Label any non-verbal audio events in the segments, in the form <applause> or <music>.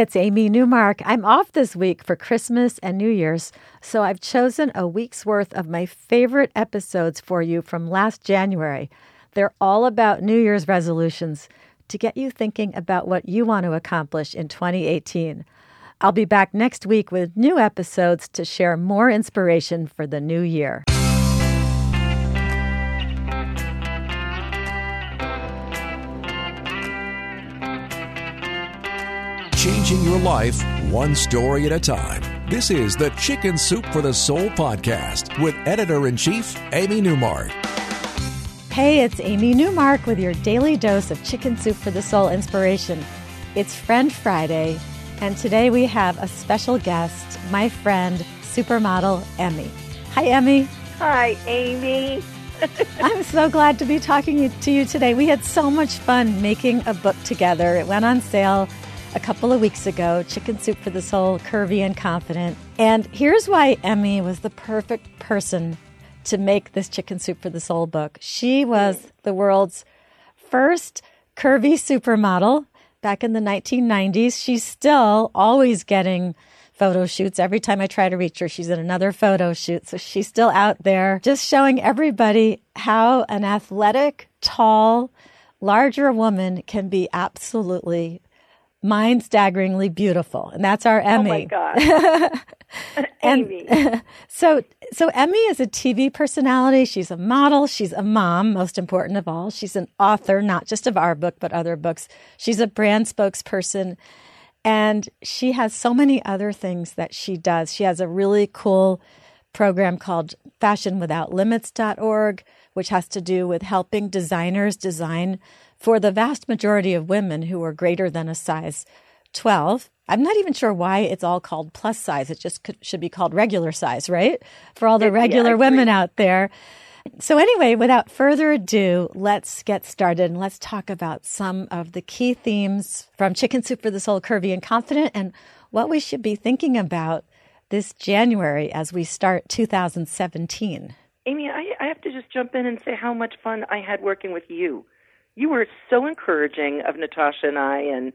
it's Amy Newmark. I'm off this week for Christmas and New Year's, so I've chosen a week's worth of my favorite episodes for you from last January. They're all about New Year's resolutions to get you thinking about what you want to accomplish in 2018. I'll be back next week with new episodes to share more inspiration for the new year. Changing your life one story at a time. This is the Chicken Soup for the Soul podcast with editor in chief, Amy Newmark. Hey, it's Amy Newmark with your daily dose of Chicken Soup for the Soul inspiration. It's Friend Friday, and today we have a special guest, my friend, supermodel Emme. Hi, Emme. Hi, Amy. <laughs> I'm so glad to be talking to you today. We had so much fun making a book together. It went on sale a couple of weeks ago Chicken Soup for the Soul, Curvy and Confident. And here's why Emme was the perfect person to make this Chicken Soup for the Soul book. She was the world's first curvy supermodel back in the 1990s. She's still always getting photo shoots. Every time I try to reach her, she's in another photo shoot. So she's still out there just showing everybody how an athletic, tall, larger woman can be absolutely mind staggeringly beautiful. And that's our Emme. Oh my God. <laughs> and <laughs> so so Emme is a TV personality. She's a model. She's a mom, most important of all. She's an author, not just of our book, but other books. She's a brand spokesperson. And she has so many other things that she does. She has a really cool program called fashionwithoutlimits.org, which has to do with helping designers design for the vast majority of women who are greater than a size 12. I'm not even sure why it's all called plus size. It just could, should be called regular size, right? For all the regular yeah, women out there. So, anyway, without further ado, let's get started and let's talk about some of the key themes from Chicken Soup for the Soul, Curvy and Confident, and what we should be thinking about this January as we start 2017. Amy, I, I have to just jump in and say how much fun I had working with you you were so encouraging of Natasha and I, and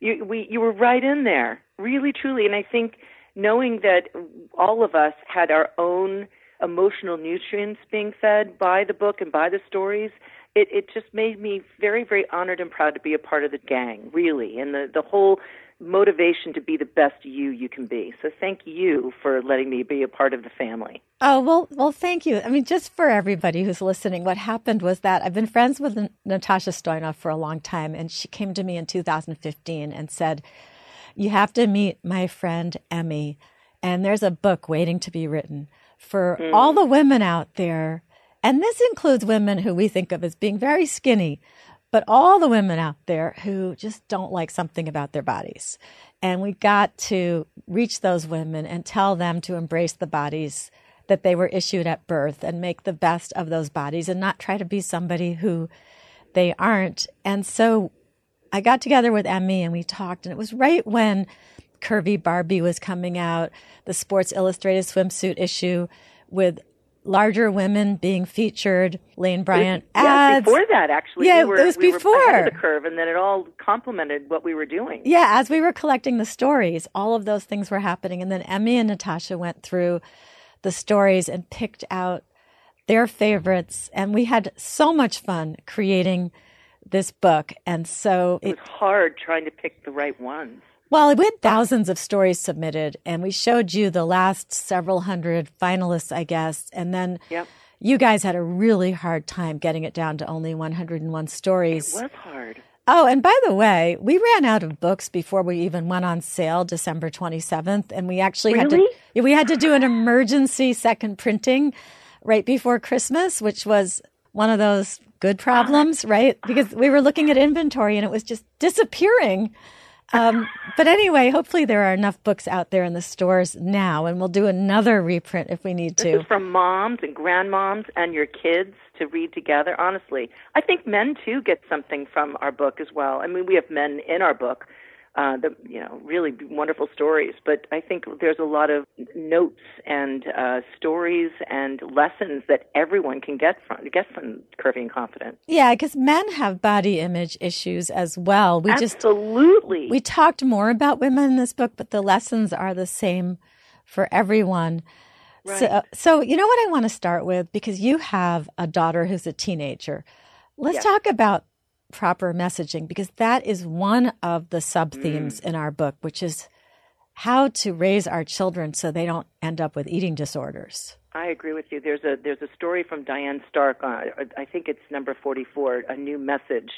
you we you were right in there, really truly. And I think knowing that all of us had our own emotional nutrients being fed by the book and by the stories, it it just made me very very honored and proud to be a part of the gang, really, and the the whole motivation to be the best you you can be. So thank you for letting me be a part of the family. Oh, well, well, thank you. I mean, just for everybody who's listening, what happened was that I've been friends with Natasha Stoynoff for a long time, and she came to me in 2015 and said, You have to meet my friend Emme, and there's a book waiting to be written for mm. all the women out there. And this includes women who we think of as being very skinny, but all the women out there who just don't like something about their bodies. And we've got to reach those women and tell them to embrace the bodies that they were issued at birth and make the best of those bodies and not try to be somebody who they aren't. And so I got together with Emme and we talked, and it was right when Curvy Barbie was coming out, the Sports Illustrated swimsuit issue with larger women being featured, Lane Bryant it, yeah, before that, actually. Yeah, we were, it was we before. Were ahead of the curve, and then it all complemented what we were doing. Yeah, as we were collecting the stories, all of those things were happening. And then Emme and Natasha went through the stories and picked out their favorites. And we had so much fun creating this book. And so it, it was hard trying to pick the right ones. Well, we had thousands of stories submitted, and we showed you the last several hundred finalists, I guess. And then yep. you guys had a really hard time getting it down to only 101 stories. It was hard. Oh, and by the way, we ran out of books before we even went on sale December 27th, and we actually really? had to we had to do an emergency second printing right before Christmas, which was one of those good problems, right? Ah. Because we were looking at inventory and it was just disappearing. Um, but anyway, hopefully there are enough books out there in the stores now, and we'll do another reprint if we need to. This is from moms and grandmoms and your kids to read together. Honestly, I think men too get something from our book as well. I mean, we have men in our book, uh, the you know really wonderful stories. But I think there's a lot of notes and uh, stories and lessons that everyone can get from get from curvy and confident. Yeah, because men have body image issues as well. We absolutely just, we talked more about women in this book, but the lessons are the same for everyone. Right. So, so you know what I want to start with because you have a daughter who's a teenager. Let's yes. talk about proper messaging because that is one of the sub themes mm. in our book, which is how to raise our children so they don't end up with eating disorders. I agree with you. There's a there's a story from Diane Stark. Uh, I think it's number 44, a new message,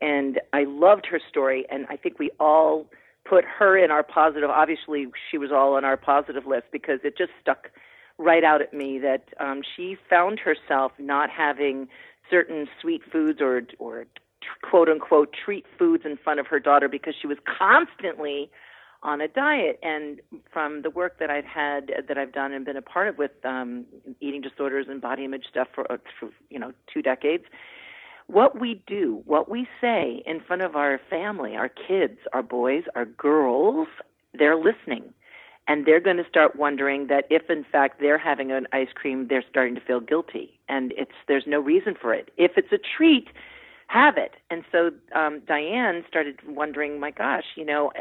and I loved her story. And I think we all put her in our positive. Obviously, she was all on our positive list because it just stuck right out at me that um, she found herself not having certain sweet foods or or quote unquote treat foods in front of her daughter because she was constantly on a diet. And from the work that I've had that I've done and been a part of with um eating disorders and body image stuff for, uh, for you know two decades what we do what we say in front of our family our kids our boys our girls they're listening. And they're going to start wondering that if in fact they're having an ice cream they're starting to feel guilty. And it's there's no reason for it. If it's a treat have it. And so um, Diane started wondering, my gosh, you know,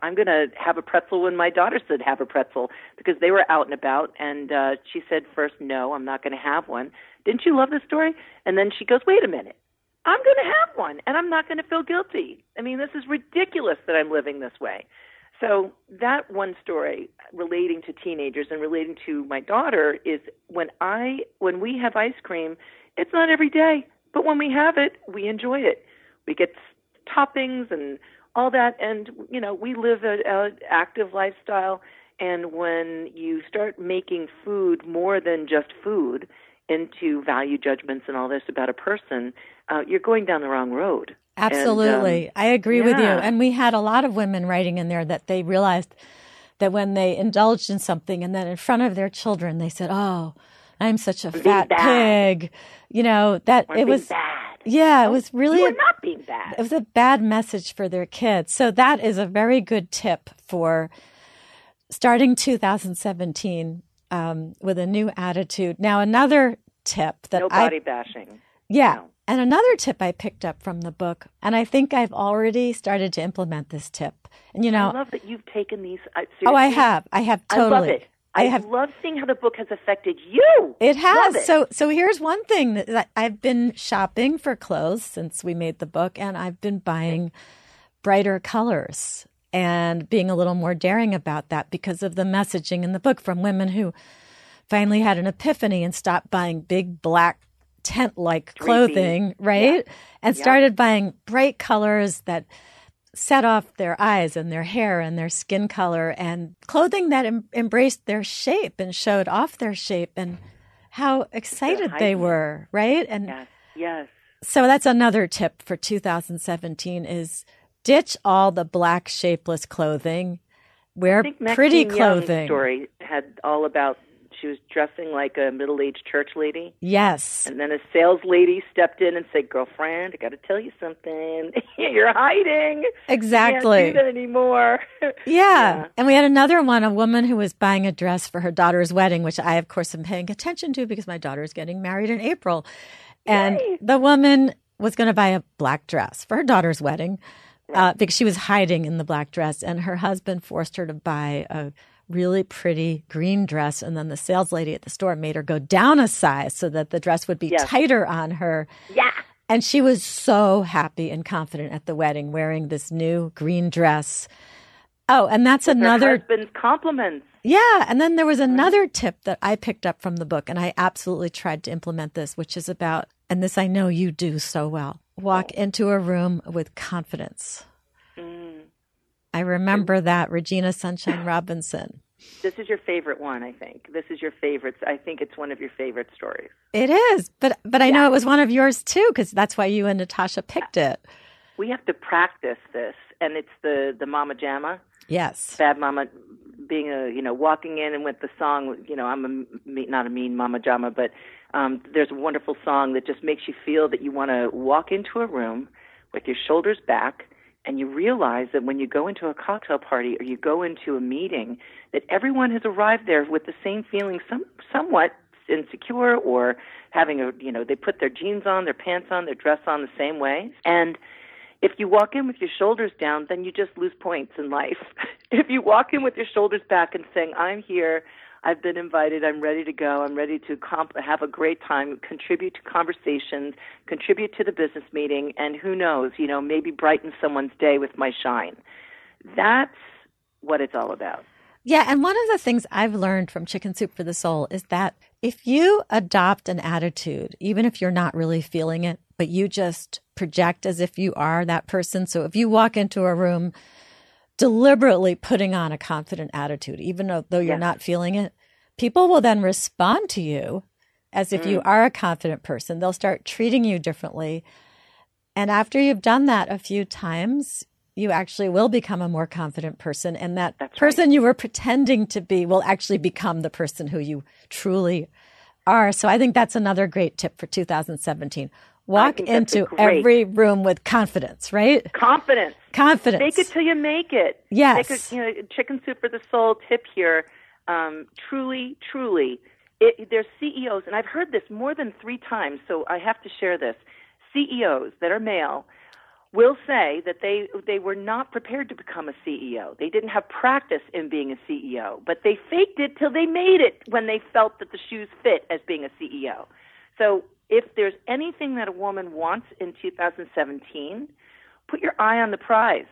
I'm going to have a pretzel when my daughter said have a pretzel because they were out and about. And uh, she said first, no, I'm not going to have one. Didn't you love the story? And then she goes, wait a minute. I'm going to have one and I'm not going to feel guilty. I mean, this is ridiculous that I'm living this way. So that one story relating to teenagers and relating to my daughter is when I when we have ice cream, it's not every day but when we have it, we enjoy it. We get toppings and all that, and you know we live an active lifestyle. And when you start making food more than just food into value judgments and all this about a person, uh, you're going down the wrong road. Absolutely. And, um, I agree yeah. with you. And we had a lot of women writing in there that they realized that when they indulged in something and then in front of their children, they said, Oh, I'm such a fat pig. You know, that or it was bad. Yeah, it was really you not being bad. It was a bad message for their kids. So that is a very good tip for starting 2017 um, with a new attitude. Now, another tip that no I body bashing. yeah. No. And another tip I picked up from the book, and I think I've already started to implement this tip. And you know, I love that you've taken these. Uh, oh, I have, I have totally. I love it. I I have- love seeing how the book has affected you. It has. It. So so here's one thing that I've been shopping for clothes since we made the book and I've been buying brighter colors and being a little more daring about that because of the messaging in the book from women who finally had an epiphany and stopped buying big black tent like clothing, right? And Yeah. started buying bright colors that set off their eyes and their hair and their skin color and clothing that em- embraced their shape and showed off their shape and how excited they were, right? And Yes. Yes. so that's another tip for 2017 is ditch all the black shapeless clothing. Wear I think Maxine pretty Young's clothing. story had all about she was dressing like a middle-aged church lady, Yes. and then a sales lady stepped in and said, "Girlfriend, I got to tell you something. <laughs> You're hiding. Exactly. Can't do that anymore." <laughs> Yeah. Yeah. And we had another one, a woman who was buying a dress for her daughter's wedding, which I, of course, am paying attention to because my daughter is getting married in April. And Yay. the woman was going to buy a black dress for her daughter's wedding uh, because she was hiding in the black dress. And her husband forced her to buy a really pretty green dress. And then the sales lady at the store made her go down a size so that the dress would be Yes. tighter on her. yeah. And she was so happy and confident at the wedding wearing this new green dress. Oh, and that's Her another husband's compliments. yeah. And then there was another tip that I picked up from the book, and I absolutely tried to implement this, which is about, and this I know you do so well walk oh. into a room with confidence. I remember that, Regina Sunshine Robinson. This is your favorite one, I think. This is your favorite. I think it's one of your favorite stories. It is, but but I know it was one of yours too, because that's why you and Natasha picked it. We have to practice this, and it's the the Mama Jamma. Yes. bad mama being a you know walking in and with the song you know i'm a not a mean mama jama but um there's a wonderful song that just makes you feel that you want to walk into a room with your shoulders back and you realize that when you go into a cocktail party or you go into a meeting, that everyone has arrived there with the same feeling, some somewhat insecure or having a you know they put their jeans on, their pants on, their dress on the same way, and if you walk in with your shoulders down, then you just lose points in life. <laughs> if you walk in with your shoulders back and saying, "I'm here," I've been invited. I'm ready to go. I'm ready to comp- have a great time, contribute to conversations, contribute to the business meeting, and who knows, you know, maybe brighten someone's day with my shine. That's what it's all about. Yeah, and one of the things I've learned from Chicken Soup for the Soul is that if you adopt an attitude, even if you're not really feeling it, but you just project as if you are that person. So if you walk into a room deliberately putting on a confident attitude, even though, though you're yes. not feeling it, people will then respond to you as if mm. you are a confident person. They'll start treating you differently. And after you've done that a few times, you actually will become a more confident person. And that That's person right. you were pretending to be will actually become the person who you truly are. So I think that's another great tip for 2017. Walk into every room with confidence, right? Confidence. Confidence. Make it till you make it. Yes. Make a, you know, chicken soup for the soul tip here. Um, truly, truly, it, there's CEOs, and I've heard this more than three times, so I have to share this. CEOs that are male will say that they they were not prepared to become a CEO. They didn't have practice in being a CEO, but they faked it till they made it when they felt that the shoes fit as being a CEO. So if there's anything that a woman wants in 2017, put your eye on the prize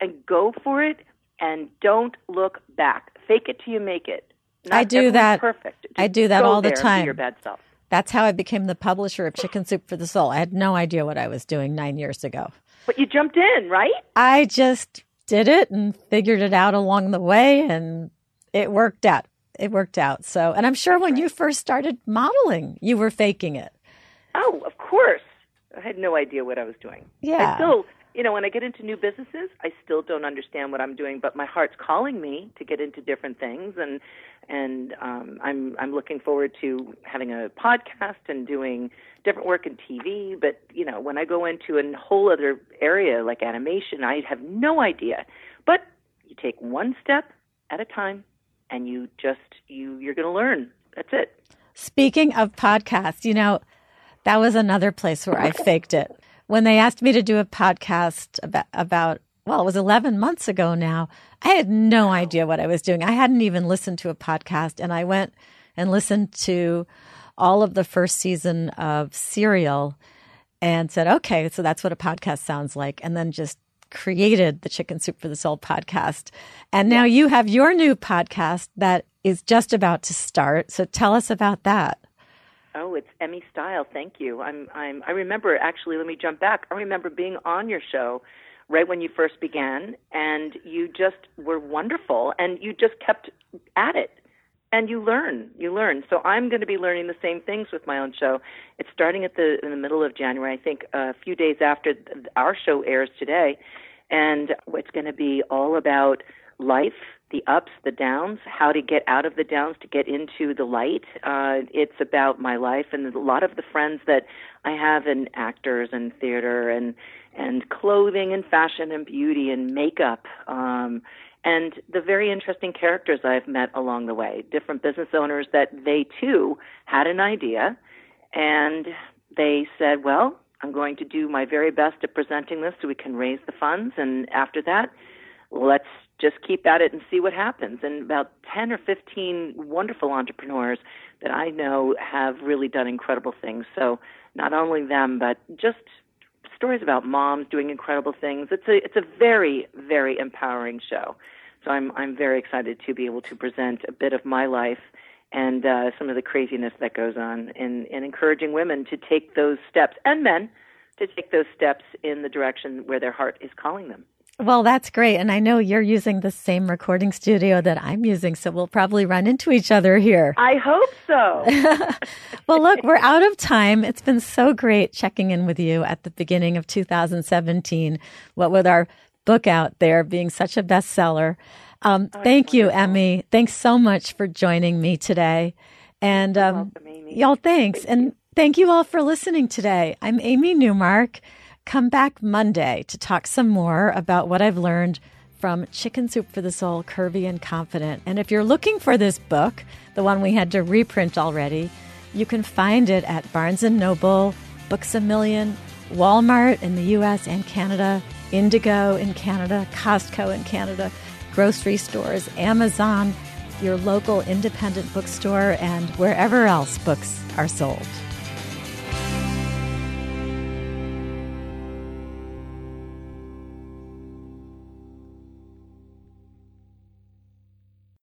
and go for it and don't look back. Fake it till you make it. Not I do that. Perfect. Just I do that all the time. Your bad self. That's how I became the publisher of Chicken Soup for the Soul. I had no idea what I was doing nine years ago. But you jumped in, right? I just did it and figured it out along the way, and it worked out. It worked out. So, and I'm sure That's when right. you first started modeling, you were faking it. Oh, of course. I had no idea what I was doing. Yeah. I still, you know, when I get into new businesses, I still don't understand what I'm doing, but my heart's calling me to get into different things, and and um, I'm I'm looking forward to having a podcast and doing different work in TV. But you know, when I go into a whole other area like animation, I have no idea. But you take one step at a time, and you just you you're going to learn. That's it. Speaking of podcasts, you know that was another place where I faked it. When they asked me to do a podcast about, about well, it was 11 months ago now. I had no idea what I was doing. I hadn't even listened to a podcast and I went and listened to all of the first season of Serial and said, okay, so that's what a podcast sounds like. And then just created the Chicken Soup for the Soul podcast. And now you have your new podcast that is just about to start. So tell us about that. Oh, it's Emme style. Thank you. I'm I'm I remember actually, let me jump back. I remember being on your show right when you first began and you just were wonderful and you just kept at it. And you learn, you learn. So I'm going to be learning the same things with my own show. It's starting at the in the middle of January, I think, a few days after our show airs today, and it's going to be all about life the ups, the downs, how to get out of the downs to get into the light. Uh, it's about my life and a lot of the friends that I have in actors and theater and and clothing and fashion and beauty and makeup. Um, and the very interesting characters I've met along the way, different business owners that they too had an idea and they said, well, I'm going to do my very best at presenting this so we can raise the funds. And after that, let's just keep at it and see what happens. And about 10 or 15 wonderful entrepreneurs that I know have really done incredible things. So not only them, but just stories about moms doing incredible things. It's a it's a very very empowering show. So I'm I'm very excited to be able to present a bit of my life and uh, some of the craziness that goes on in, in encouraging women to take those steps and men to take those steps in the direction where their heart is calling them. Well, that's great. And I know you're using the same recording studio that I'm using, so we'll probably run into each other here. I hope so. <laughs> well, look, we're out of time. It's been so great checking in with you at the beginning of 2017, what with our book out there being such a bestseller. Um, oh, thank you. Emme. Thanks so much for joining me today. And um, welcome, y'all, thanks. Thank and you. thank you all for listening today. I'm Amy Newmark come back Monday to talk some more about what I've learned from Chicken Soup for the Soul, Curvy and Confident. And if you're looking for this book, the one we had to reprint already, you can find it at Barnes & Noble, Books A Million, Walmart in the US and Canada, Indigo in Canada, Costco in Canada, grocery stores, Amazon, your local independent bookstore, and wherever else books are sold.